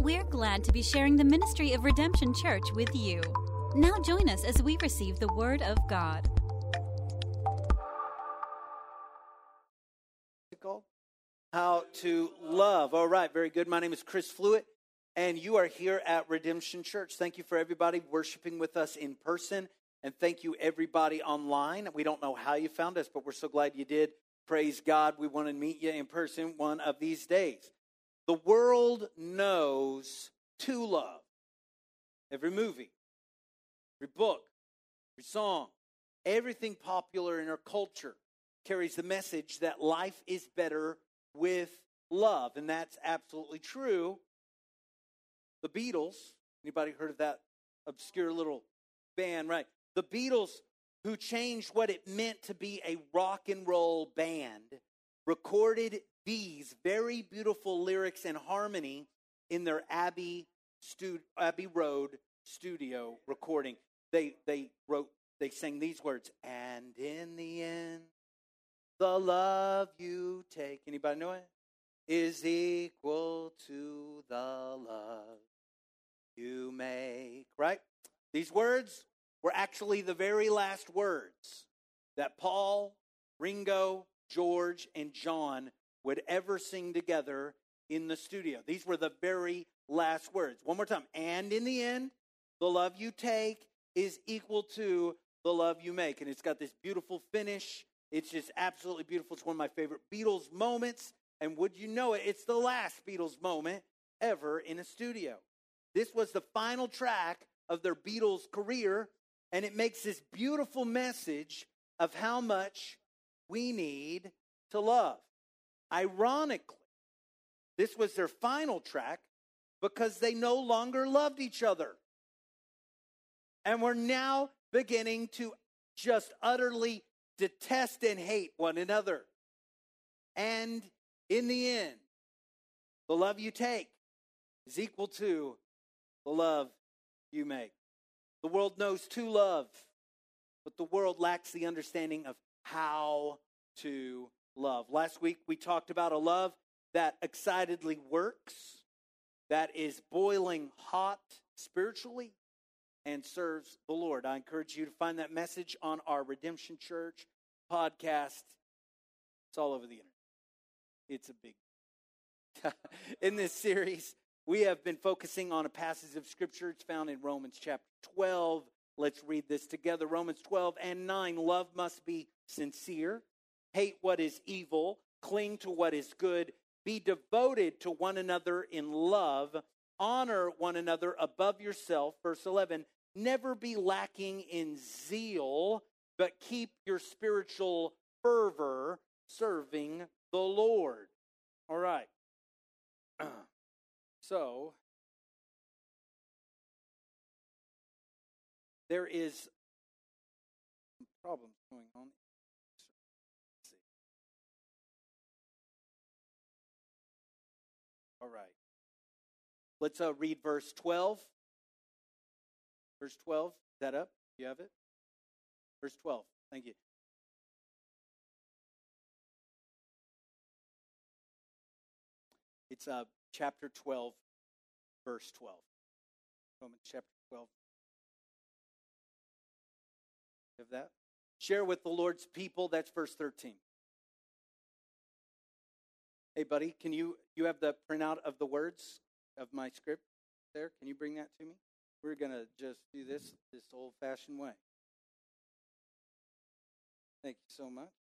We're glad to be sharing the ministry of Redemption Church with you. Now join us as we receive the Word of God. How to love. All right, very good. My name is Chris Fluitt, and you are here at Redemption Church. Thank you for everybody worshiping with us in person, and thank you everybody online. We don't know how you found us, but we're so glad you did. Praise God. We want to meet you in person one of these days. The world knows to love. Every movie, every book, every song, everything popular in our culture carries the message that life is better with love, and that's absolutely true. The Beatles, anybody heard of that obscure little band, right? The Beatles, who changed what it meant to be a rock and roll band, recorded these very beautiful lyrics and harmony in their Abbey, stu- Abbey Road studio recording. They, they wrote, they sang these words, and in the end, the love you take, anybody know it? Is equal to the love you make, right? These words were actually the very last words that Paul, Ringo, George, and John would ever sing together in the studio. These were the very last words. One more time. And in the end, the love you take is equal to the love you make. And it's got this beautiful finish. It's just absolutely beautiful. It's one of my favorite Beatles moments. And would you know it? It's the last Beatles moment ever in a studio. This was the final track of their Beatles career. And it makes this beautiful message of how much we need to love. Ironically, this was their final track because they no longer loved each other. And we're now beginning to just utterly detest and hate one another. And in the end, the love you take is equal to the love you make. The world knows to love, but the world lacks the understanding of how to love. Last week we talked about a love that excitedly works, that is boiling hot spiritually, and serves the Lord. I encourage you to find that message on our Redemption Church podcast. It's all over the internet. It's a big. in this series, we have been focusing on a passage of scripture. It's found in Romans chapter 12. Let's read this together. Romans 12 and 9. Love must be sincere, hate what is evil, cling to what is good, be devoted to one another in love, honor one another above yourself. Verse 11. Never be lacking in zeal, but keep your spiritual fervor serving the Lord. All right. So, there is problems Let's uh, read verse 12. Verse 12. Is that up? You have it? Verse 12. Thank you. It's uh, chapter 12, verse 12. Romans chapter 12. Have that? Share with the Lord's people. That's verse 13. Hey, buddy, can you you have the printout of the words of my script there? Can you bring that to me? We're gonna just do this this old-fashioned way. Thank you so much.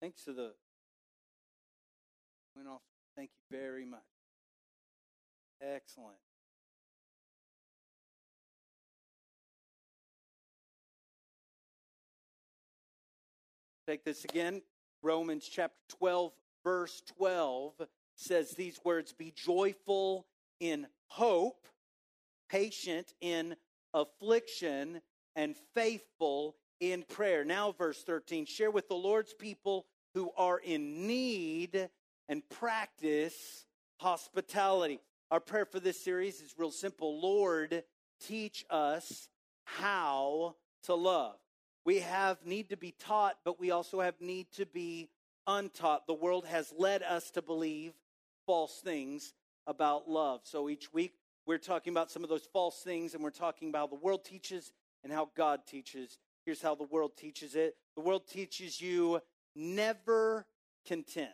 Thanks to the went off. Thank you very much. Excellent. Take this again. Romans chapter 12, verse 12 says these words Be joyful in hope, patient in affliction, and faithful in prayer. Now, verse 13 share with the Lord's people who are in need and practice hospitality. Our prayer for this series is real simple Lord, teach us how to love. We have need to be taught, but we also have need to be untaught. The world has led us to believe false things about love. So each week we're talking about some of those false things and we're talking about how the world teaches and how God teaches. Here's how the world teaches it the world teaches you never content.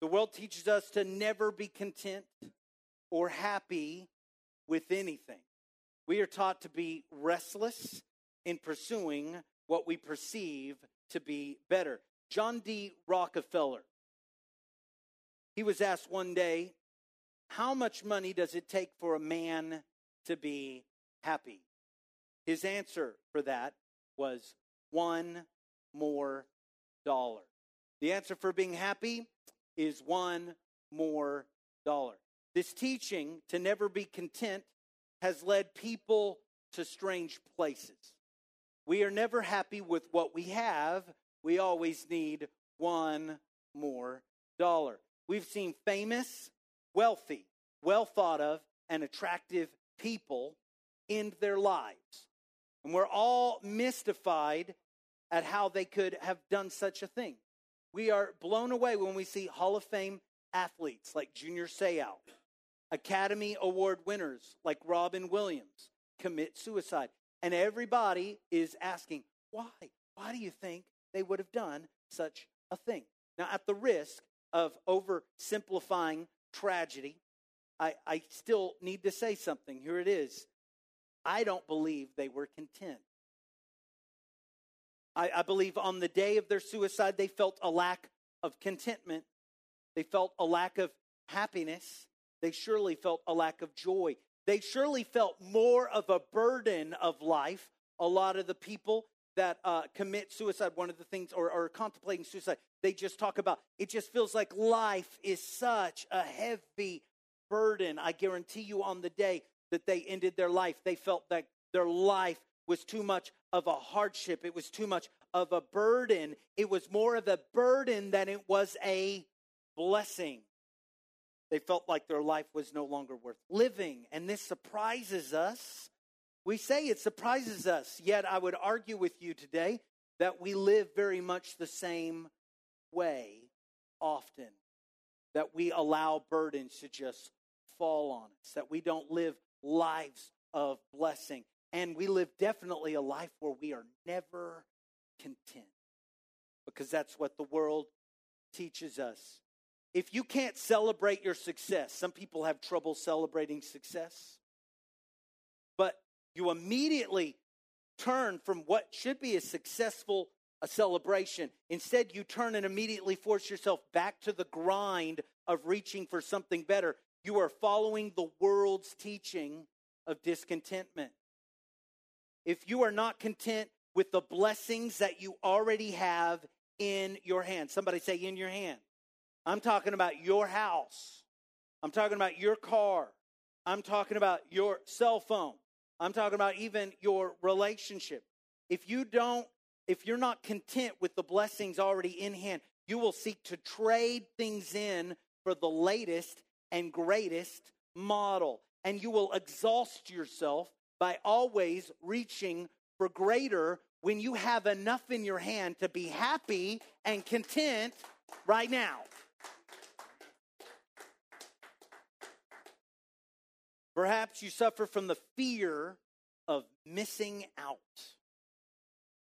The world teaches us to never be content or happy with anything. We are taught to be restless in pursuing what we perceive to be better. John D. Rockefeller, he was asked one day, How much money does it take for a man to be happy? His answer for that was one more dollar. The answer for being happy is one more dollar. This teaching to never be content has led people to strange places. We are never happy with what we have. We always need one more dollar. We've seen famous, wealthy, well thought of, and attractive people end their lives. And we're all mystified at how they could have done such a thing. We are blown away when we see Hall of Fame athletes like Junior Seau, Academy Award winners like Robin Williams commit suicide. And everybody is asking, why? Why do you think they would have done such a thing? Now, at the risk of oversimplifying tragedy, I, I still need to say something. Here it is. I don't believe they were content. I, I believe on the day of their suicide, they felt a lack of contentment. They felt a lack of happiness. They surely felt a lack of joy. They surely felt more of a burden of life. A lot of the people that uh, commit suicide, one of the things, or are contemplating suicide, they just talk about it just feels like life is such a heavy burden. I guarantee you, on the day that they ended their life, they felt that their life was too much of a hardship. It was too much of a burden. It was more of a burden than it was a blessing. They felt like their life was no longer worth living. And this surprises us. We say it surprises us, yet I would argue with you today that we live very much the same way often. That we allow burdens to just fall on us, that we don't live lives of blessing. And we live definitely a life where we are never content because that's what the world teaches us. If you can't celebrate your success, some people have trouble celebrating success, but you immediately turn from what should be a successful a celebration. Instead, you turn and immediately force yourself back to the grind of reaching for something better. You are following the world's teaching of discontentment if you are not content with the blessings that you already have in your hand. Somebody say, in your hand. I'm talking about your house. I'm talking about your car. I'm talking about your cell phone. I'm talking about even your relationship. If you don't, if you're not content with the blessings already in hand, you will seek to trade things in for the latest and greatest model. And you will exhaust yourself by always reaching for greater when you have enough in your hand to be happy and content right now. Perhaps you suffer from the fear of missing out.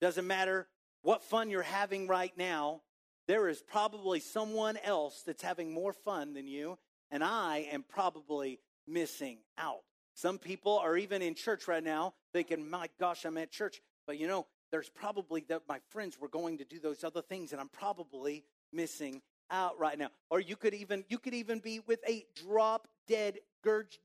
Doesn't matter what fun you're having right now, there is probably someone else that's having more fun than you, and I am probably missing out. Some people are even in church right now thinking, my gosh, I'm at church. But you know, there's probably that my friends were going to do those other things and I'm probably missing out right now. Or you could even you could even be with a drop dead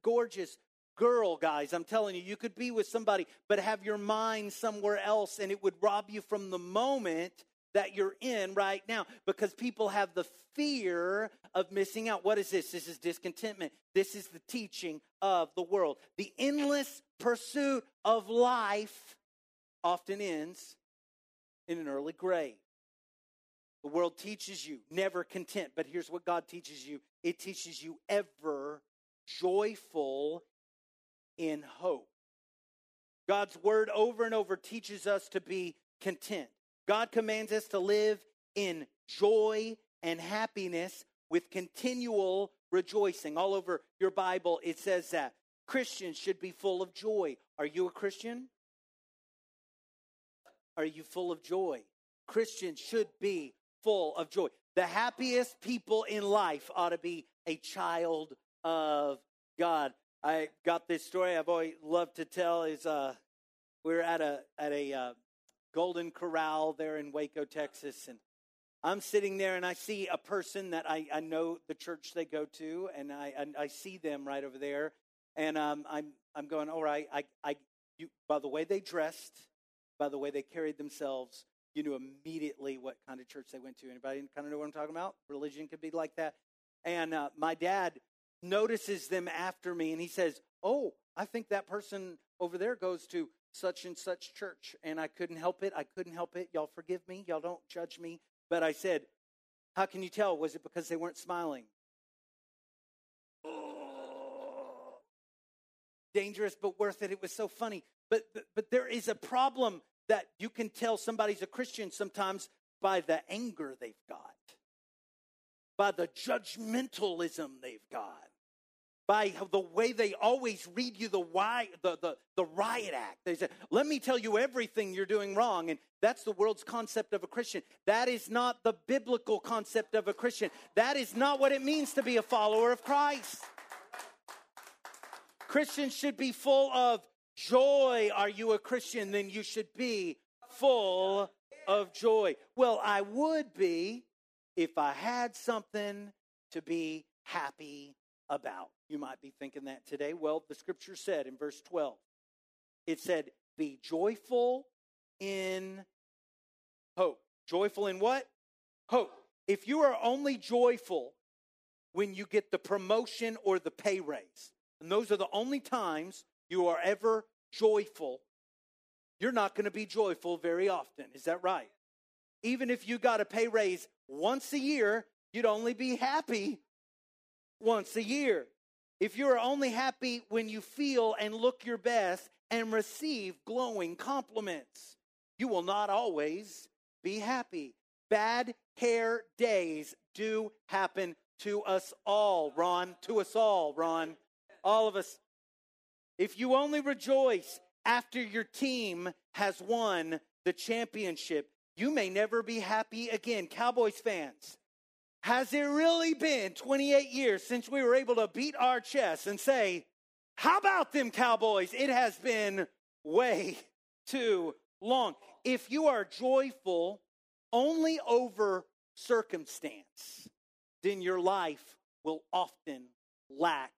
gorgeous girl, guys. I'm telling you, you could be with somebody, but have your mind somewhere else, and it would rob you from the moment that you're in right now because people have the fear of missing out. What is this? This is discontentment. This is the teaching of the world. The endless pursuit of life often ends in an early grave. The world teaches you never content, but here's what God teaches you it teaches you ever joyful in hope. God's word over and over teaches us to be content. God commands us to live in joy and happiness with continual rejoicing. All over your Bible, it says that. Christians should be full of joy. Are you a Christian? Are you full of joy? Christians should be full of joy. The happiest people in life ought to be a child of God. I got this story I've always loved to tell is uh, we are at a at a uh, Golden Corral there in Waco, Texas, and I'm sitting there and I see a person that I, I know the church they go to, and I and I see them right over there, and um, I'm I'm going, all right, I I you, by the way they dressed, by the way they carried themselves, you knew immediately what kind of church they went to. Anybody kind of know what I'm talking about? Religion could be like that. And uh, my dad notices them after me, and he says, "Oh, I think that person over there goes to such and such church." And I couldn't help it. I couldn't help it. Y'all forgive me. Y'all don't judge me. But I said, "How can you tell? Was it because they weren't smiling?" dangerous but worth it. It was so funny. But, but, but there is a problem that you can tell somebody's a Christian sometimes by the anger they've got, by the judgmentalism they've got, by the way they always read you the why the, the, the riot act. They say, let me tell you everything you're doing wrong. And that's the world's concept of a Christian. That is not the biblical concept of a Christian. That is not what it means to be a follower of Christ. Christians should be full of joy. Are you a Christian? Then you should be full of joy. Well, I would be if I had something to be happy about. You might be thinking that today. Well, the scripture said in verse 12, it said, Be joyful in hope. Joyful in what? Hope. If you are only joyful when you get the promotion or the pay raise, and those are the only times you are ever joyful, you're not going to be joyful very often. Is that right? Even if you got a pay raise once a year, you'd only be happy once a year. If you're only happy when you feel and look your best and receive glowing compliments, you will not always be happy. Bad hair days do happen to us all, Ron. To us all, Ron all of us. If you only rejoice after your team has won the championship, you may never be happy again. Cowboys fans, has it really been 28 years since we were able to beat our chest and say, How about them Cowboys? It has been way too long. If you are joyful only over circumstance, then your life will often lack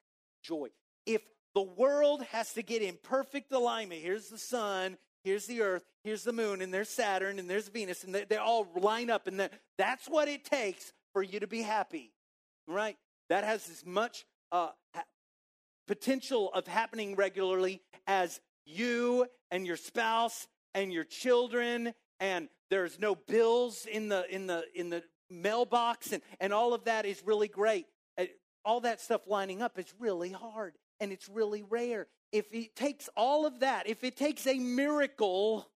joy. If the world has to get in perfect alignment, here's the sun, here's the earth, here's the moon, and there's Saturn, and there's Venus, and they, they all line up, and that's what it takes for you to be happy, right? That has as much uh, ha- potential of happening regularly as you and your spouse and your children, and there's no bills in the in the in the mailbox, and and all of that is really great all that stuff lining up is really hard and it's really rare. If it takes all of that, if it takes a miracle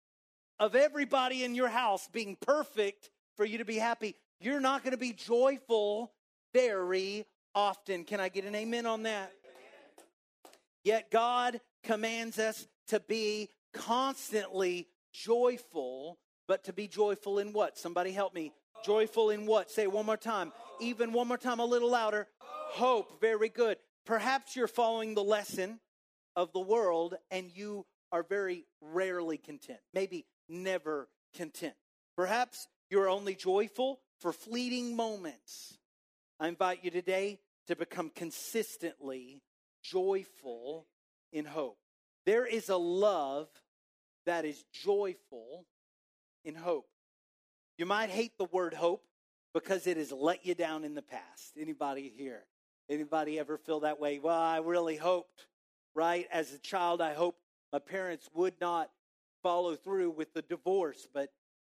of everybody in your house being perfect for you to be happy, you're not going to be joyful very often. Can I get an amen on that? Yet God commands us to be constantly joyful, but to be joyful in what? Somebody help me. Joyful in what? Say one more time. Even one more time, a little louder. Hope, very good. Perhaps you're following the lesson of the world and you are very rarely content, maybe never content. Perhaps you're only joyful for fleeting moments. I invite you today to become consistently joyful in hope. There is a love that is joyful in hope. You might hate the word hope because it has let you down in the past. Anybody here? Anybody ever feel that way? Well, I really hoped, right? As a child, I hoped my parents would not follow through with the divorce, but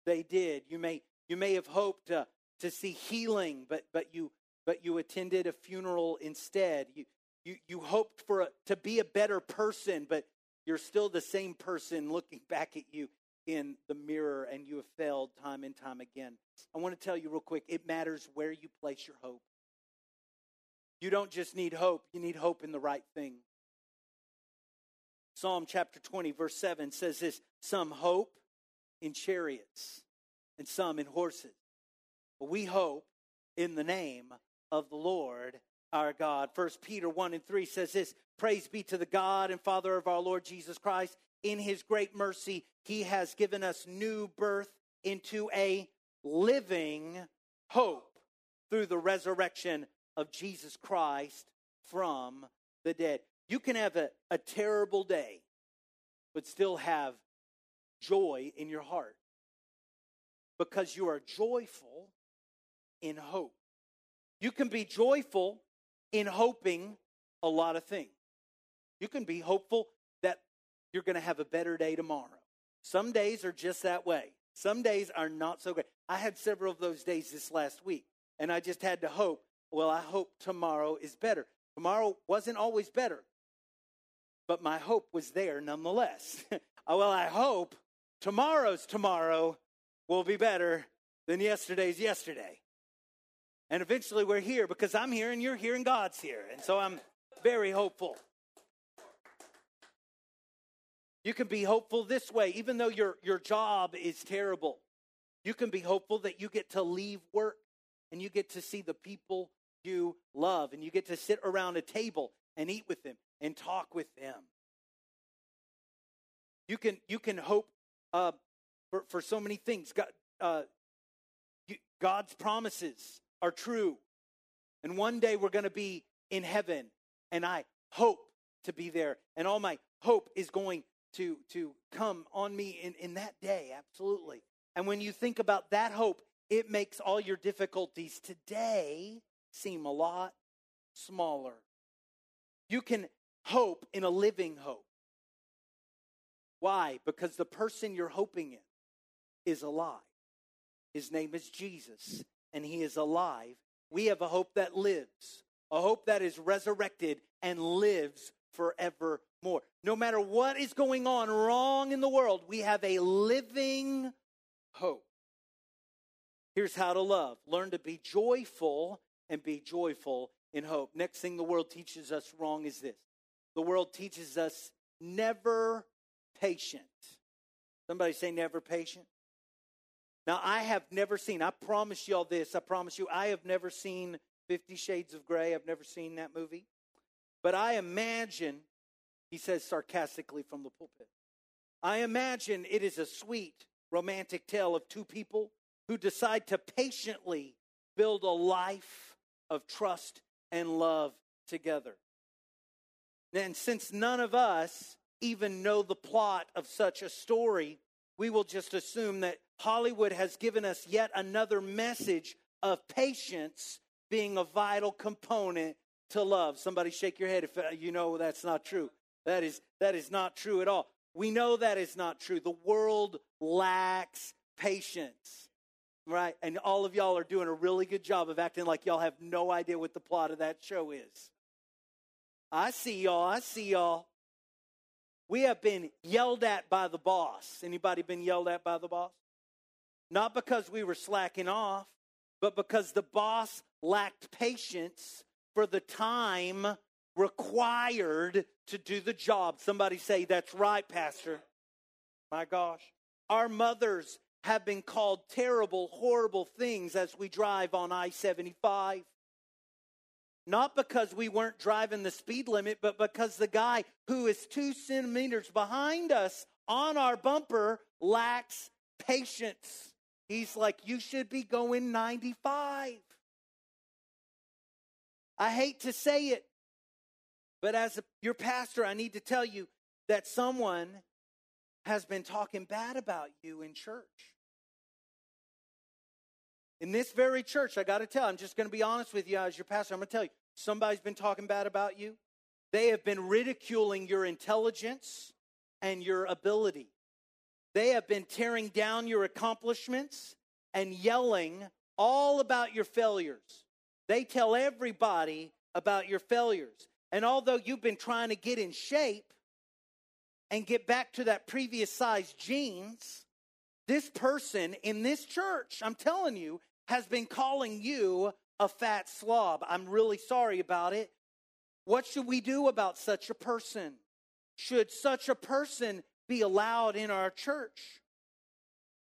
they did. You may you may have hoped to, to see healing, but but you but you attended a funeral instead. You you you hoped for a, to be a better person, but you're still the same person looking back at you in the mirror and you have failed time and time again. I want to tell you real quick, it matters where you place your hope. You don't just need hope, you need hope in the right thing. Psalm chapter 20, verse 7 says this Some hope in chariots and some in horses. But we hope in the name of the Lord our God. First Peter 1 and 3 says this Praise be to the God and Father of our Lord Jesus Christ. In his great mercy, he has given us new birth into a living hope through the resurrection of Jesus Christ from the dead. You can have a, a terrible day, but still have joy in your heart because you are joyful in hope. You can be joyful in hoping a lot of things. You can be hopeful that you're going to have a better day tomorrow. Some days are just that way. Some days are not so great. I had several of those days this last week, and I just had to hope, well, I hope tomorrow is better. Tomorrow wasn't always better, but my hope was there nonetheless. well, I hope tomorrow's tomorrow will be better than yesterday's yesterday. And eventually we're here because I'm here and you're here and God's here. And so I'm very hopeful. You can be hopeful this way, even though your, your job is terrible. You can be hopeful that you get to leave work and you get to see the people you love and you get to sit around a table and eat with them and talk with them. You can, you can hope uh, for, for so many things. God, uh, God's promises are true. And one day we're going to be in heaven, and I hope to be there. And all my hope is going to, to come on me in, in that day, absolutely. And when you think about that hope, it makes all your difficulties today seem a lot smaller. You can hope in a living hope. Why? Because the person you're hoping in is alive. His name is Jesus, and he is alive. We have a hope that lives, a hope that is resurrected and lives forevermore. No matter what is going on wrong in the world, we have a living hope. Here's how to love learn to be joyful and be joyful in hope. Next thing the world teaches us wrong is this the world teaches us never patient. Somebody say never patient. Now, I have never seen, I promise y'all this, I promise you, I have never seen Fifty Shades of Grey. I've never seen that movie. But I imagine, he says sarcastically from the pulpit, I imagine it is a sweet romantic tale of two people who decide to patiently build a life of trust and love together. And since none of us even know the plot of such a story, we will just assume that Hollywood has given us yet another message of patience being a vital component to love. Somebody shake your head if uh, you know that's not true. That is that is not true at all. We know that is not true. The world lacks patience. Right? And all of y'all are doing a really good job of acting like y'all have no idea what the plot of that show is. I see y'all. I see y'all. We have been yelled at by the boss. Anybody been yelled at by the boss? Not because we were slacking off, but because the boss lacked patience for the time required to do the job. Somebody say, That's right, Pastor. My gosh. Our mothers have been called terrible, horrible things as we drive on I 75. Not because we weren't driving the speed limit, but because the guy who is two centimeters behind us on our bumper lacks patience. He's like, You should be going 95. I hate to say it, but as a, your pastor, I need to tell you that someone has been talking bad about you in church. In this very church, I got to tell, I'm just going to be honest with you as your pastor. I'm going to tell you, somebody's been talking bad about you. They have been ridiculing your intelligence and your ability. They have been tearing down your accomplishments and yelling all about your failures. They tell everybody about your failures. And although you've been trying to get in shape and get back to that previous size jeans, this person in this church, I'm telling you, has been calling you a fat slob. I'm really sorry about it. What should we do about such a person? Should such a person be allowed in our church?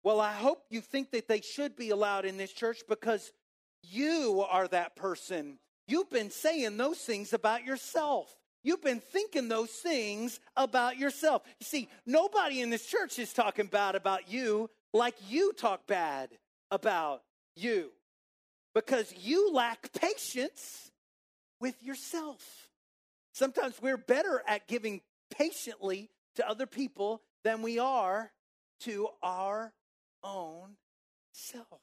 Well, I hope you think that they should be allowed in this church because you are that person. You've been saying those things about yourself. You've been thinking those things about yourself. You see, nobody in this church is talking bad about you like you talk bad about you because you lack patience with yourself. Sometimes we're better at giving patiently to other people than we are to our own self.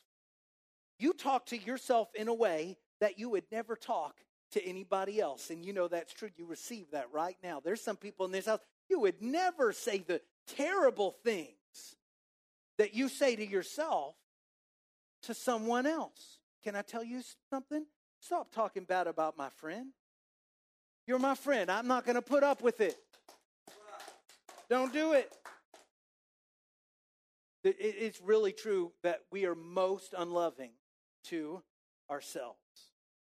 You talk to yourself in a way that you would never talk to anybody else. And you know that's true. You receive that right now. There's some people in this house, you would never say the terrible things that you say to yourself to someone else. Can I tell you something? Stop talking bad about my friend. You're my friend. I'm not going to put up with it. Don't do it. It's really true that we are most unloving to ourselves.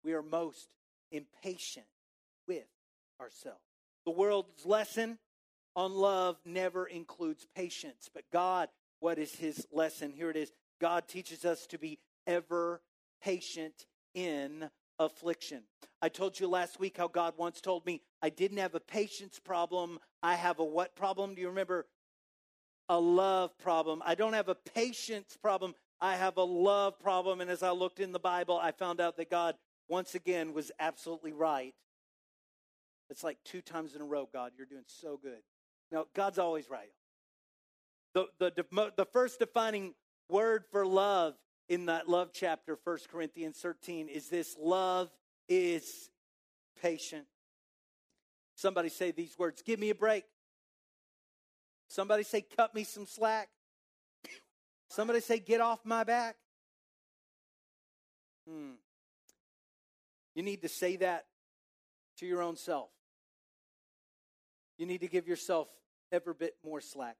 We are most impatient with ourselves. The world's lesson on love never includes patience, but God, what is his lesson? Here it is God teaches us to be ever patient in affliction. I told you last week how God once told me I didn't have a patience problem. I have a what problem? Do you remember? A love problem. I don't have a patience problem. I have a love problem. And as I looked in the Bible, I found out that God, once again, was absolutely right. It's like two times in a row, God, you're doing so good. Now, God's always right. The, the, the first defining word for love in that love chapter, 1 Corinthians 13, is this love is patient. Somebody say these words Give me a break. Somebody say, Cut me some slack. Somebody say, Get off my back. Hmm. You need to say that to your own self. You need to give yourself ever bit more slack.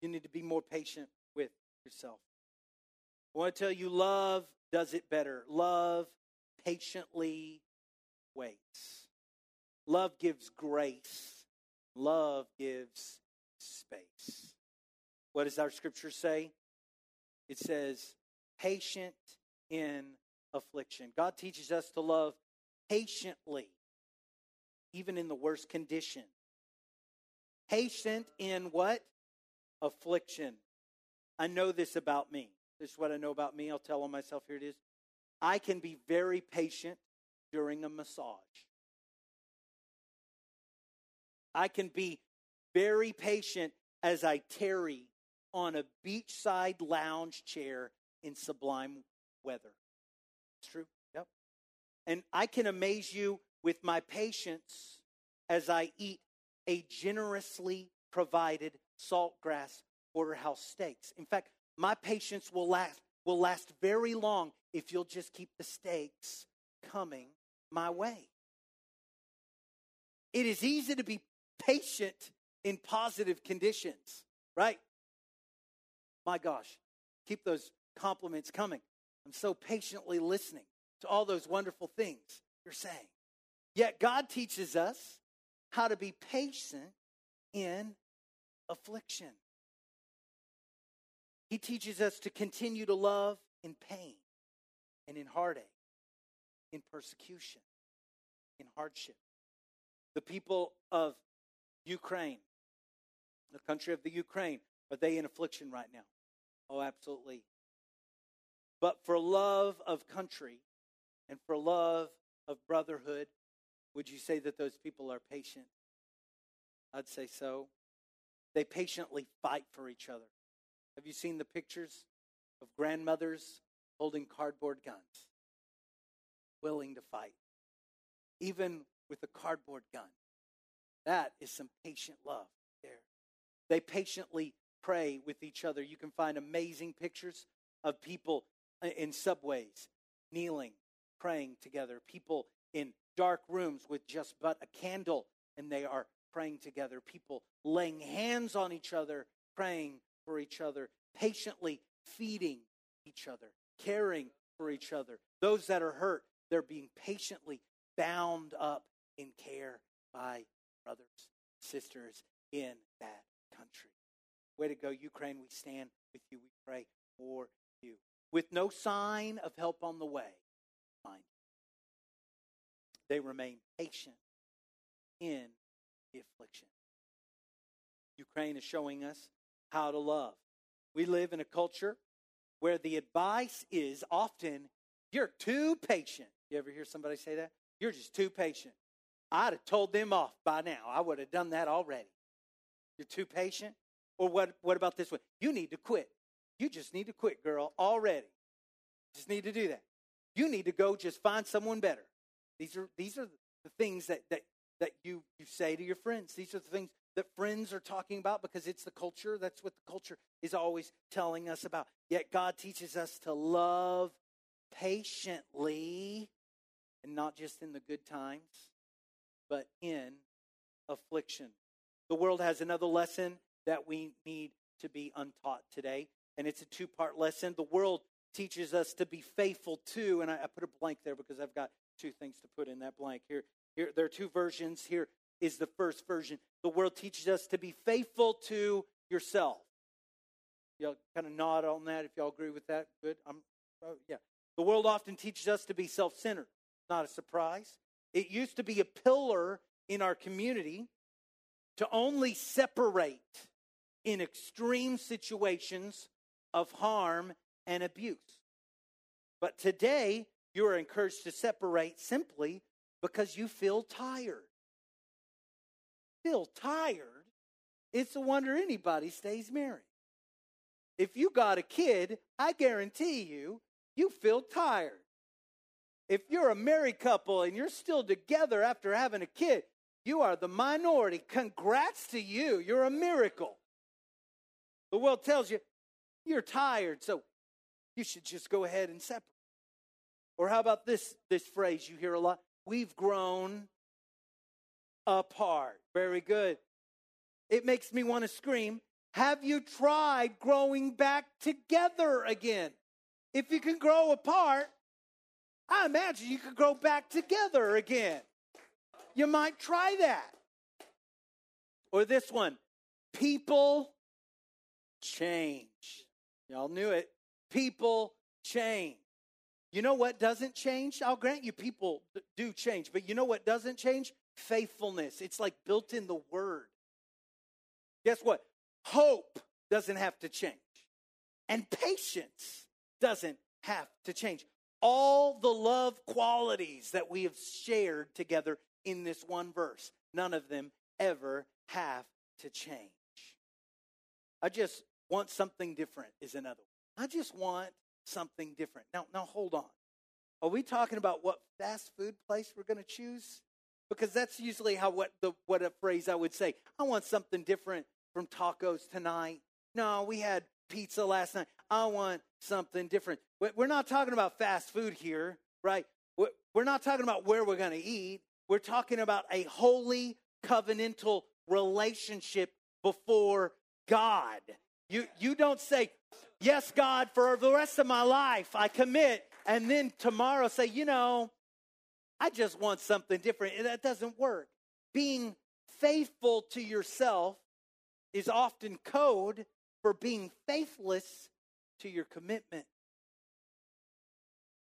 You need to be more patient with yourself. I want to tell you, love does it better. Love patiently waits. Love gives grace. Love gives space. What does our scripture say? It says, patient in affliction. God teaches us to love patiently, even in the worst condition. Patient in what? Affliction. I know this about me. This is what I know about me. I'll tell on myself. Here it is. I can be very patient during a massage. I can be very patient as I tarry on a beachside lounge chair in sublime weather. It's true. Yep. And I can amaze you with my patience as I eat a generously provided saltgrass porterhouse steaks. In fact, my patience will last will last very long if you'll just keep the steaks coming my way. It is easy to be patient in positive conditions, right? My gosh, keep those compliments coming. I'm so patiently listening to all those wonderful things you're saying. Yet God teaches us how to be patient in affliction. He teaches us to continue to love in pain and in heartache, in persecution, in hardship. The people of Ukraine, the country of the Ukraine, are they in affliction right now? Oh, absolutely. But for love of country and for love of brotherhood, would you say that those people are patient? I'd say so. They patiently fight for each other. Have you seen the pictures of grandmothers holding cardboard guns, willing to fight, even with a cardboard gun? That is some patient love there. They patiently pray with each other. You can find amazing pictures of people in subways kneeling, praying together, people in dark rooms with just but a candle and they are praying together, people laying hands on each other, praying for each other, patiently feeding each other, caring for each other. Those that are hurt, they're being patiently bound up in care by brothers, sisters in that country. Way to go, Ukraine. We stand with you. We pray for you. With no sign of help on the way, mind they remain patient in the affliction. Ukraine is showing us how to love. We live in a culture where the advice is often, you're too patient. You ever hear somebody say that? You're just too patient. I'd have told them off by now. I would have done that already. You're too patient? Or what, what about this one? You need to quit. You just need to quit, girl, already. You just need to do that. You need to go just find someone better. These are, these are the things that, that, that you, you say to your friends. These are the things that friends are talking about because it's the culture. That's what the culture is always telling us about. Yet God teaches us to love patiently and not just in the good times, but in affliction. The world has another lesson that we need to be untaught today, and it's a two part lesson. The world teaches us to be faithful to, and I, I, put a blank there because I've got two things to put in that blank. Here, here there are two versions. Here is the first version. The world teaches us to be faithful to yourself. Y'all kind of nod on that if y'all agree with that. Good. I'm, oh, yeah. The world often teaches us to be self centered. Not a surprise. It used to be a pillar in our community to only separate in extreme situations of harm and abuse. But today, you are encouraged to separate simply because you feel tired. Feel tired? It's a wonder anybody stays married. If you got a kid, I guarantee you, you feel tired. If you're a married couple and you're still together after having a kid, you are the minority. Congrats to you. You're a miracle. The world tells you you're tired, so you should just go ahead and separate. Or how about this this phrase you hear a lot? We've grown apart. Very good. It makes me want to scream. Have you tried growing back together again? If you can grow apart, I imagine you could grow back together again. You might try that. Or this one people change. Y'all knew it. People change. You know what doesn't change? I'll grant you people do change, but you know what doesn't change? Faithfulness. It's like built in the word. Guess what? Hope doesn't have to change, and patience doesn't have to change all the love qualities that we have shared together in this one verse. None of them ever have to change. I just want something different, is another one. I just want something different. Now, now hold on. Are we talking about what fast food place we're going to choose? Because that's usually how what the what a phrase I would say. I want something different from tacos tonight. No, we had pizza last night. I want something different. We're not talking about fast food here, right? We're not talking about where we're going to eat. We're talking about a holy covenantal relationship before God. You, you don't say, Yes, God, for the rest of my life, I commit. And then tomorrow say, You know, I just want something different. And that doesn't work. Being faithful to yourself is often code for being faithless to your commitment.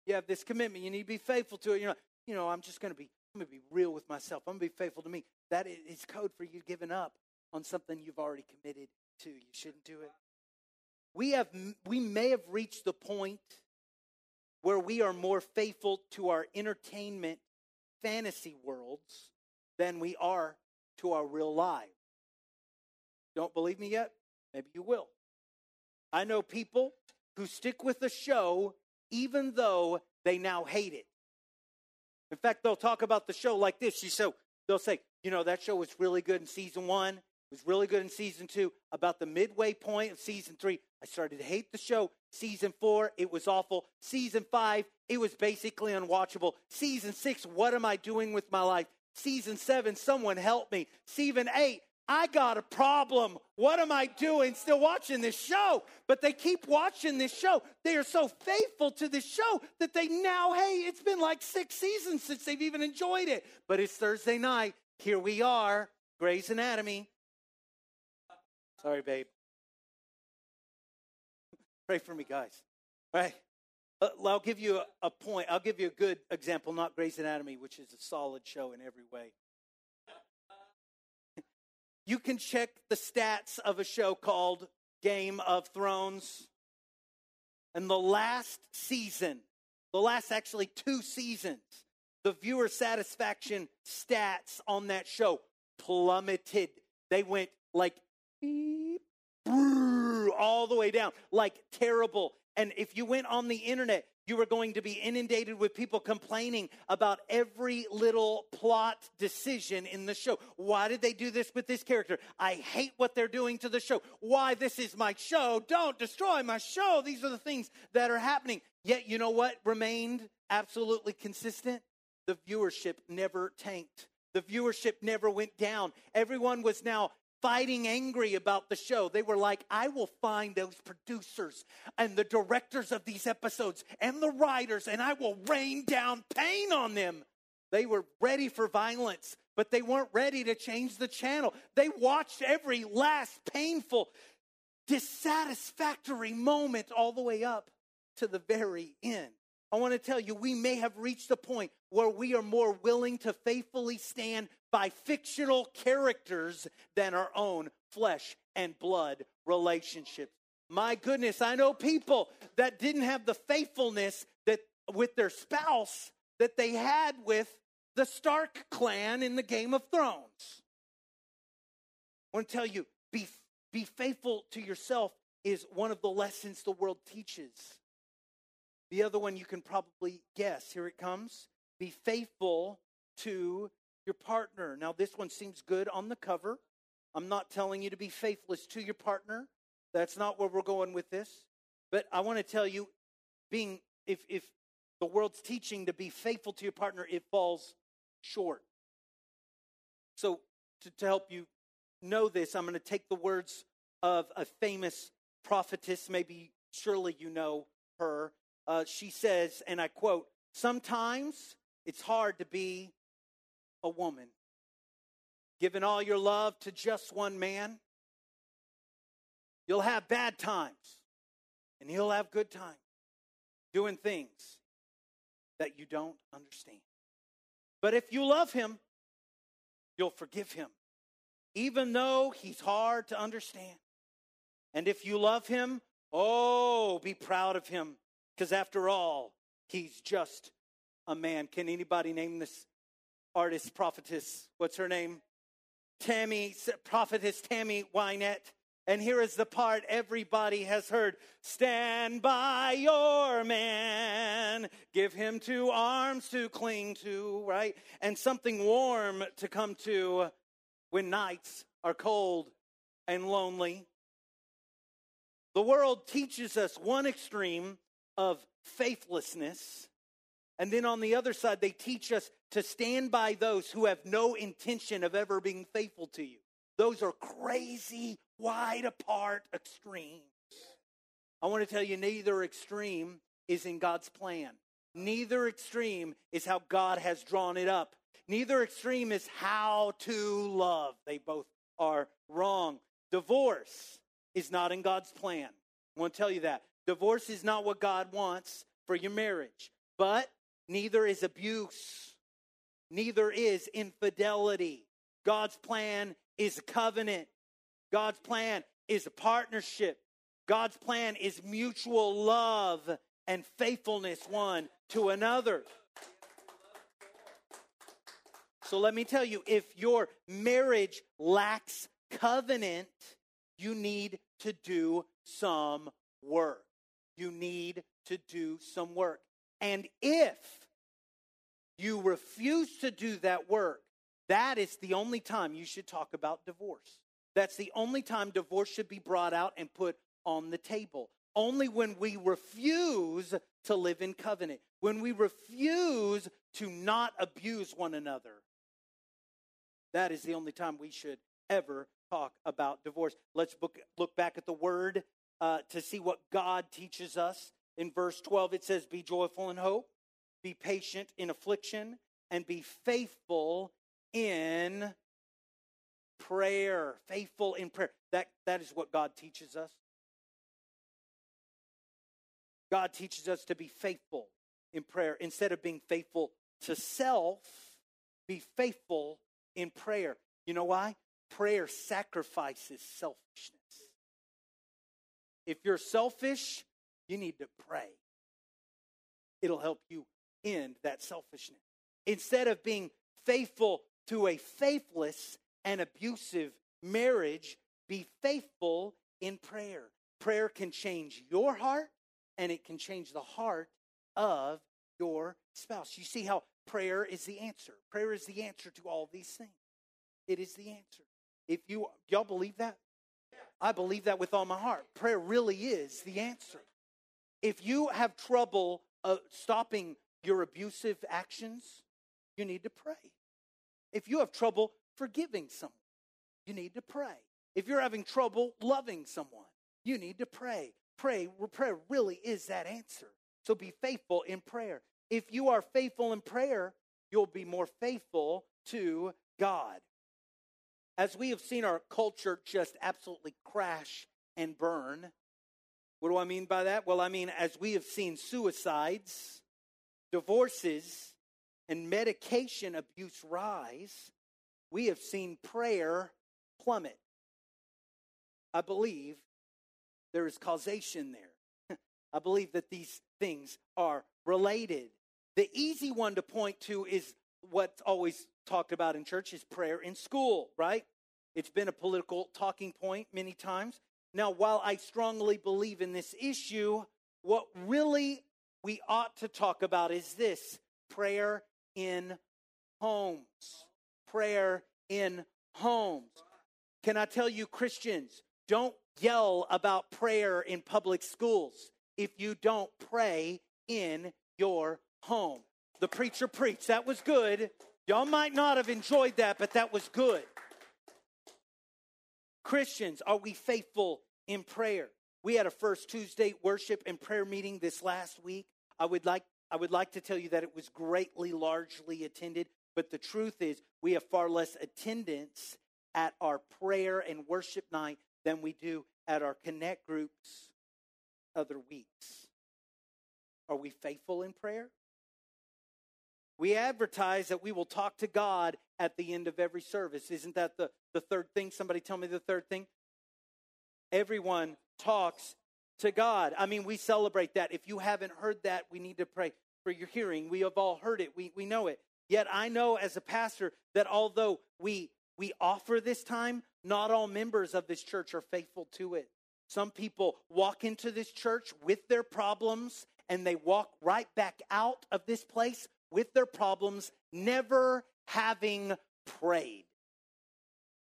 You have this commitment, you need to be faithful to it. You know, you know, I'm just going to be, I'm going to be real with myself. I'm going to be faithful to me. That is code for you giving up on something you've already committed to. You shouldn't do it. We have, we may have reached the point where we are more faithful to our entertainment fantasy worlds than we are to our real lives. Don't believe me yet? Maybe you will. I know people who stick with the show even though they now hate it. In fact, they'll talk about the show like this. She so they'll say, you know, that show was really good in season one, was really good in season two. About the midway point of season three, I started to hate the show. Season four, it was awful. Season five, it was basically unwatchable. Season six, what am I doing with my life? Season seven, someone help me. Season eight, I got a problem. What am I doing still watching this show? But they keep watching this show. They are so faithful to this show that they now, hey, it's been like six seasons since they've even enjoyed it. But it's Thursday night. Here we are, Grey's Anatomy. Sorry, babe. Pray for me, guys. All right. Uh, I'll give you a, point. I'll give you a good example, not Grey's Anatomy, which is a solid show in every way. You can check the stats of a show called Game of Thrones. And the last season, the last actually two seasons, the viewer satisfaction stats on that show plummeted. They went like all the way down, like terrible. And if you went on the internet, you were going to be inundated with people complaining about every little plot decision in the show. Why did they do this with this character? I hate what they're doing to the show. Why? This is my show. Don't destroy my show. These are the things that are happening. Yet, you know what remained absolutely consistent? The viewership never tanked. The viewership never went down. Everyone was now fighting angry about the show. They were like, I will find those producers and the directors of these episodes and the writers, and I will rain down pain on them. They were ready for violence, but they weren't ready to change the channel. They watched every last painful, dissatisfactory moment all the way up to the very end. I want to tell you, we may have reached a point where we are more willing to faithfully stand by fictional characters than our own flesh and blood relationships. My goodness, I know people that didn't have the faithfulness that with their spouse that they had with the Stark clan in the Game of Thrones. I want to tell you, be, be faithful to yourself is one of the lessons the world teaches. The other one you can probably guess. Here it comes. Be faithful to your partner. Now, this one seems good on the cover. I'm not telling you to be faithless to your partner. That's not where we're going with this. But I want to tell you, being if if the world's teaching to be faithful to your partner, it falls short. So to, to help you know this, I'm going to take the words of a famous prophetess. Maybe surely you know her uh, she says, and I quote, Sometimes it's hard to be a woman. Giving all your love to just one man, you'll have bad times, and he'll have good times doing things that you don't understand. But if you love him, you'll forgive him, even though he's hard to understand. And if you love him, oh, be proud of him because after all, he's just a man. Can anybody name this artist, prophetess? What's her name? Tammy, prophetess Tammy Wynette. And here is the part everybody has heard Stand by your man, give him two arms to cling to, right? And something warm to come to when nights are cold and lonely. The world teaches us one extreme of faithlessness. And then on the other side, they teach us to stand by those who have no intention of ever being faithful to you. Those are crazy, wide apart extremes. I want to tell you, neither extreme is in God's plan. Neither extreme is how God has drawn it up. Neither extreme is how to love. They both are wrong. Divorce is not in God's plan. I want to tell you that. Divorce is not what God wants for your marriage, but neither is abuse, neither is infidelity. God's plan is a covenant, God's plan is a partnership, God's plan is mutual love and faithfulness one to another. So let me tell you if your marriage lacks covenant, you need to do some work you need to do some work. And if you refuse to do that work, that is the only time you should talk about divorce. That's the only time divorce should be brought out and put on the table. Only when we refuse to live in covenant, when we refuse to not abuse one another, that is the only time we should ever talk about divorce. Let's book, look back at the word uh, to see what God teaches us. In verse 12, it says, Be joyful in hope, be patient in affliction, and be faithful in prayer. Faithful in prayer. That, that is what God teaches us. God teaches us to be faithful in prayer. Instead of being faithful to self, be faithful in prayer. You know why? Prayer sacrifices selfishness. If you're selfish, you need to pray. It'll help you end that selfishness. Instead of being faithful to a faithless and abusive marriage, be faithful in prayer. Prayer can change your heart and it can change the heart of your spouse. You see how prayer is the answer. Prayer is the answer to all these things. It is the answer. If you y'all believe that? I believe that with all my heart. Prayer really is the answer. If you have trouble uh, stopping your abusive actions, you need to pray. If you have trouble forgiving someone, you need to pray. If you're having trouble loving someone, you need to pray. Pray, prayer really is that answer. So be faithful in prayer. If you are faithful in prayer, you'll be more faithful to God. As we have seen our culture just absolutely crash and burn, what do I mean by that? Well, I mean, as we have seen suicides, divorces, and medication abuse rise, we have seen prayer plummet. I believe there is causation there. I believe that these things are related. The easy one to point to is what's always talked about in church is prayer in school, right? It's been a political talking point many times. Now, while I strongly believe in this issue, what really we ought to talk about is this prayer in homes. Prayer in homes. Can I tell you, Christians, don't yell about prayer in public schools if you don't pray in your home. The preacher preached. That was good. Y'all might not have enjoyed that, but that was good. Christians, are we faithful in prayer? We had a first Tuesday worship and prayer meeting this last week. I would like I would like to tell you that it was greatly largely attended, but the truth is we have far less attendance at our prayer and worship night than we do at our connect groups other weeks. Are we faithful in prayer? We advertise that we will talk to God at the end of every service. Isn't that the, the third thing? Somebody tell me the third thing. Everyone talks to God. I mean, we celebrate that. If you haven't heard that, we need to pray for your hearing. We have all heard it, we, we know it. Yet I know as a pastor that although we we offer this time, not all members of this church are faithful to it. Some people walk into this church with their problems and they walk right back out of this place with their problems, never having prayed.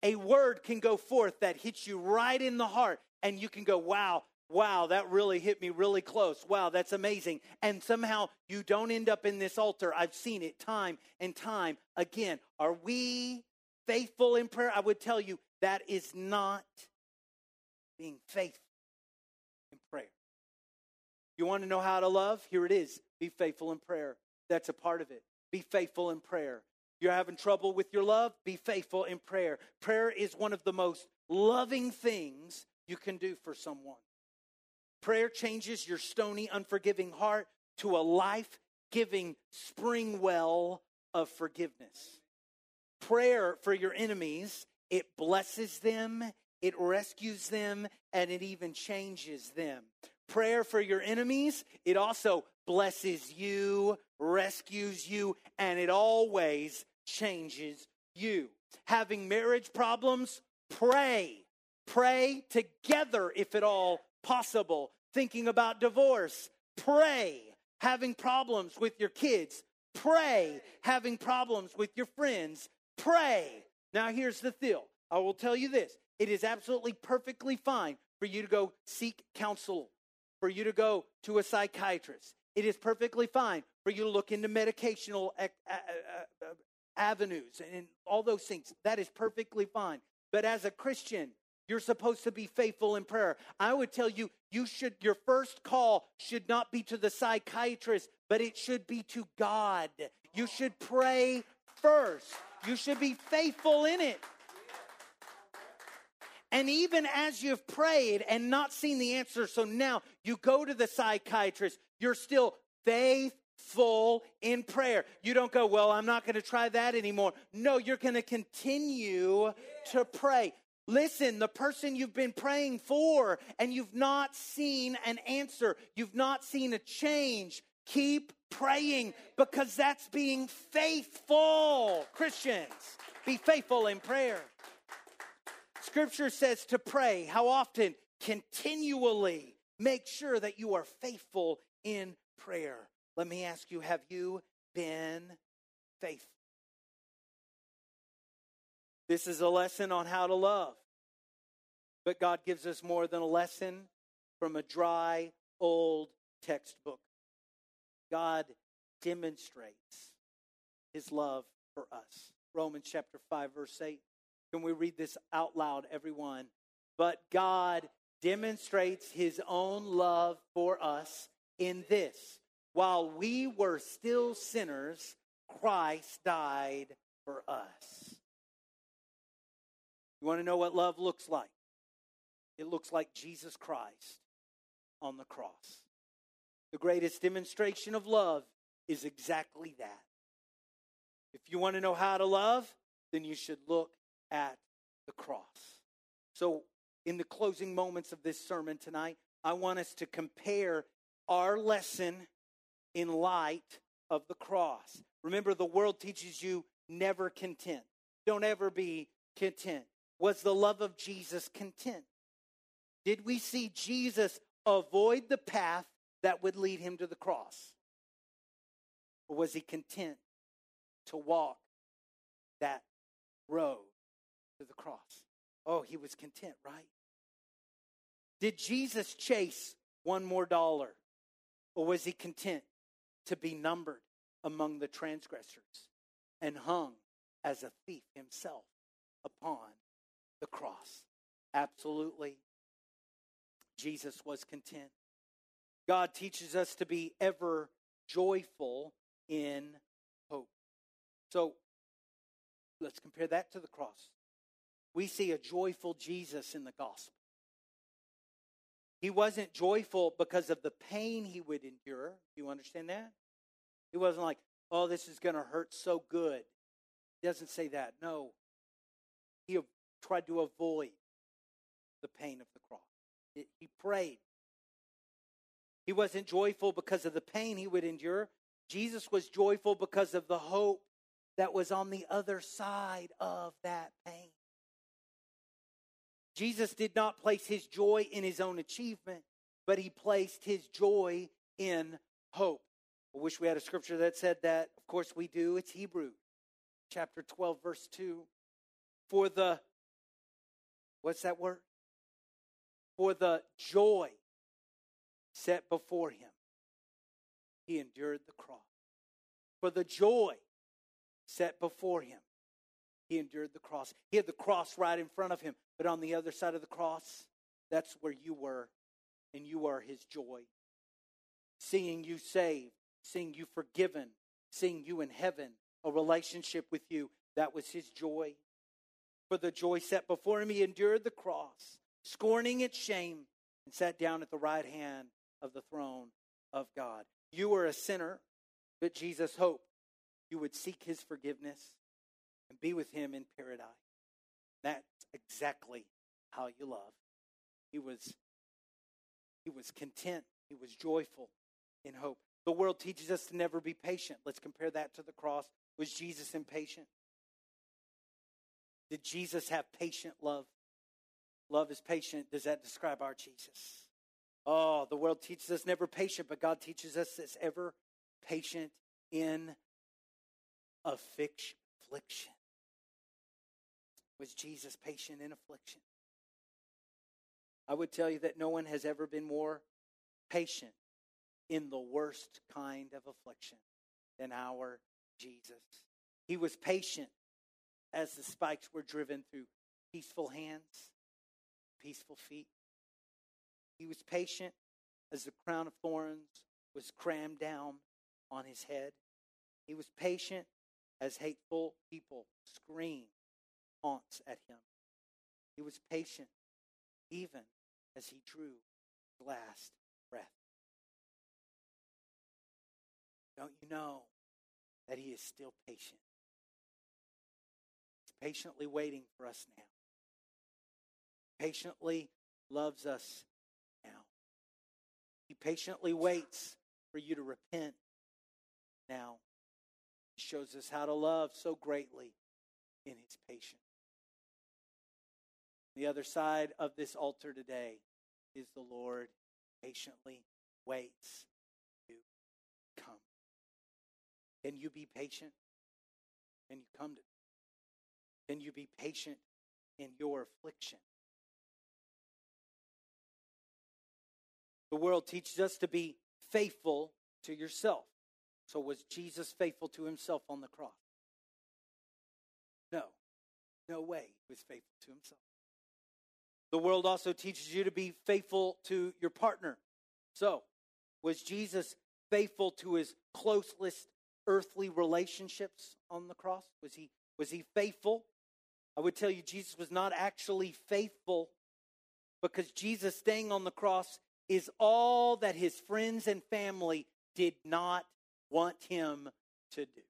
A word can go forth that hits you right in the heart, and you can go, Wow, wow, that really hit me really close. Wow, that's amazing. And somehow you don't end up in this altar. I've seen it time and time again. Are we faithful in prayer? I would tell you that is not being faithful in prayer. You want to know how to love? Here it is be faithful in prayer. That's a part of it. Be faithful in prayer. You're having trouble with your love? Be faithful in prayer. Prayer is one of the most loving things you can do for someone. Prayer changes your stony, unforgiving heart to a life giving spring well of forgiveness. Prayer for your enemies, it blesses them, it rescues them, and it even changes them. Prayer for your enemies, it also blesses you, rescues you, and it always changes you. Having marriage problems, pray. Pray together if at all possible. Thinking about divorce, pray. Having problems with your kids, pray. Having problems with your friends, pray. Now, here's the deal I will tell you this it is absolutely perfectly fine for you to go seek counsel, for you to go to a psychiatrist. It is perfectly fine for you to look into medicational avenues and all those things. That is perfectly fine. But as a Christian, you're supposed to be faithful in prayer. I would tell you, you should, your first call should not be to the psychiatrist, but it should be to God. You should pray first. You should be faithful in it. And even as you've prayed and not seen the answer, so now you go to the psychiatrist, you're still faithful in prayer. You don't go, Well, I'm not going to try that anymore. No, you're going to continue to pray. Listen, the person you've been praying for and you've not seen an answer, you've not seen a change, keep praying because that's being faithful. Christians, be faithful in prayer. Scripture says to pray. How often? Continually. Make sure that you are faithful in prayer. Let me ask you have you been faithful? This is a lesson on how to love. But God gives us more than a lesson from a dry, old textbook. God demonstrates his love for us. Romans chapter 5, verse 8. Can we read this out loud, everyone? But God demonstrates his own love for us in this while we were still sinners, Christ died for us. You want to know what love looks like? It looks like Jesus Christ on the cross. The greatest demonstration of love is exactly that. If you want to know how to love, then you should look at the cross. So, in the closing moments of this sermon tonight, I want us to compare our lesson in light of the cross. Remember, the world teaches you never content. Don't ever be content. Was the love of Jesus content? Did we see Jesus avoid the path that would lead him to the cross? Or was he content to walk that road to the cross? Oh, he was content, right? Did Jesus chase one more dollar? Or was he content to be numbered among the transgressors and hung as a thief himself upon the cross? Absolutely. Jesus was content. God teaches us to be ever joyful in hope. So let's compare that to the cross. We see a joyful Jesus in the gospel. He wasn't joyful because of the pain he would endure. You understand that? He wasn't like, oh, this is going to hurt so good. He doesn't say that. No. He tried to avoid the pain of the cross. He prayed. He wasn't joyful because of the pain he would endure. Jesus was joyful because of the hope that was on the other side of that pain. Jesus did not place his joy in his own achievement, but he placed his joy in hope. I wish we had a scripture that said that. Of course, we do. It's Hebrew chapter 12, verse 2. For the, what's that word? For the joy set before him, he endured the cross. For the joy set before him, he endured the cross. He had the cross right in front of him, but on the other side of the cross, that's where you were, and you are his joy. Seeing you saved, seeing you forgiven, seeing you in heaven, a relationship with you, that was his joy. For the joy set before him, he endured the cross, scorning its shame, and sat down at the right hand of the throne of God. You were a sinner, but Jesus hoped you would seek his forgiveness and be with him in paradise. That's exactly how you love. He was he was content, he was joyful in hope. The world teaches us to never be patient. Let's compare that to the cross. Was Jesus impatient? Did Jesus have patient love? Love is patient. Does that describe our Jesus? Oh, the world teaches us never patient, but God teaches us this ever patient in affliction. Was Jesus patient in affliction? I would tell you that no one has ever been more patient in the worst kind of affliction than our Jesus. He was patient as the spikes were driven through peaceful hands, peaceful feet. He was patient as the crown of thorns was crammed down on his head. He was patient as hateful people screamed taunts at him. He was patient even as he drew his last breath. Don't you know that he is still patient? Patiently waiting for us now. Patiently loves us now. He patiently waits for you to repent now. He shows us how to love so greatly in his patience. The other side of this altar today is the Lord patiently waits to come. Can you be patient? Can you come to? Can you be patient in your affliction? The world teaches us to be faithful to yourself. So was Jesus faithful to himself on the cross? No. No way he was faithful to himself. The world also teaches you to be faithful to your partner. So, was Jesus faithful to his closest earthly relationships on the cross? Was he was he faithful? I would tell you Jesus was not actually faithful because Jesus staying on the cross is all that his friends and family did not want him to do.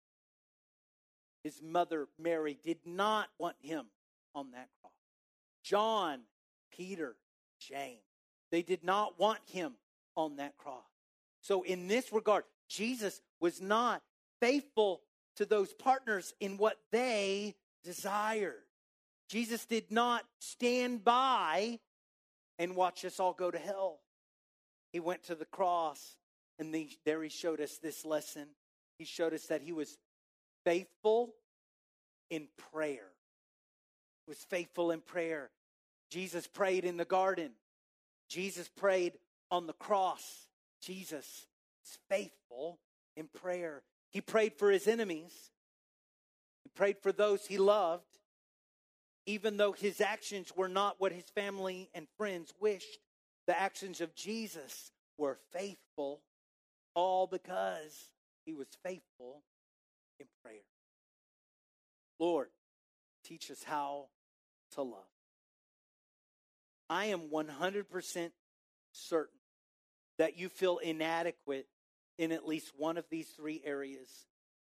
His mother Mary did not want him on that cross. John Peter, James. They did not want him on that cross. So, in this regard, Jesus was not faithful to those partners in what they desired. Jesus did not stand by and watch us all go to hell. He went to the cross, and the, there he showed us this lesson. He showed us that he was faithful in prayer. He was faithful in prayer. Jesus prayed in the garden. Jesus prayed on the cross. Jesus is faithful in prayer. He prayed for his enemies. He prayed for those he loved, even though his actions were not what his family and friends wished. The actions of Jesus were faithful, all because he was faithful in prayer. Lord, teach us how to love. I am 100% certain that you feel inadequate in at least one of these three areas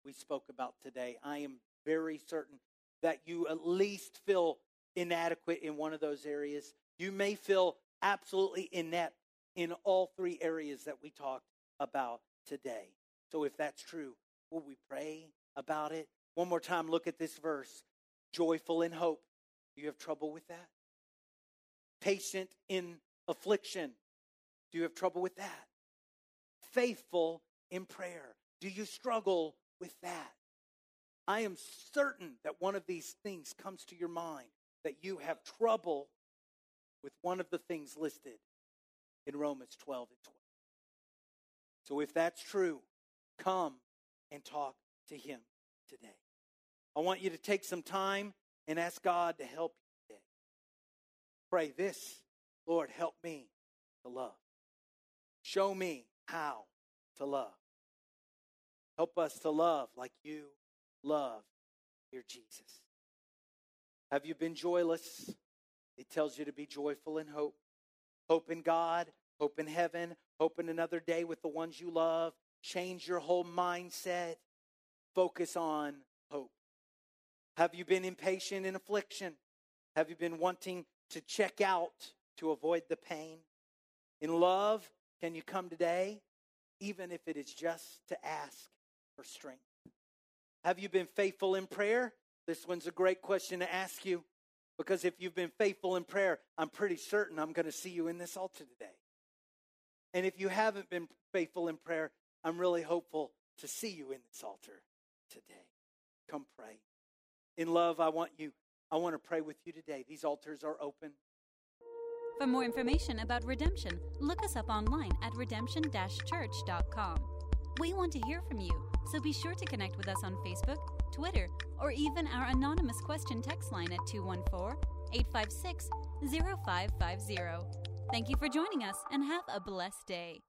we spoke about today. I am very certain that you at least feel inadequate in one of those areas. You may feel absolutely inept in all three areas that we talked about today. So if that's true, will we pray about it? One more time, look at this verse joyful in hope. Do you have trouble with that? patient in affliction. Do you have trouble with that? Faithful in prayer. Do you struggle with that? I am certain that one of these things comes to your mind that you have trouble with one of the things listed in Romans 12 and 12. So if that's true, come and talk to him today. I want you to take some time and ask God to help you Pray this Lord, help me to love. Show me how to love. Help us to love like you love dear Jesus. Have you been joyless? It tells you to be joyful in hope. Hope in God, hope in heaven, hope in another day with the ones you love. Change your whole mindset. Focus on hope. Have you been impatient in affliction? Have you been wanting to check out to avoid the pain. In love, can you come today, even if it is just to ask for strength? Have you been faithful in prayer? This one's a great question to ask you because if you've been faithful in prayer, I'm pretty certain I'm going to see you in this altar today. And if you haven't been faithful in prayer, I'm really hopeful to see you in this altar today. Come pray. In love, I want you I want to pray with you today. These altars are open. For more information about redemption, look us up online at redemption church.com. We want to hear from you, so be sure to connect with us on Facebook, Twitter, or even our anonymous question text line at 214 856 0550. Thank you for joining us and have a blessed day.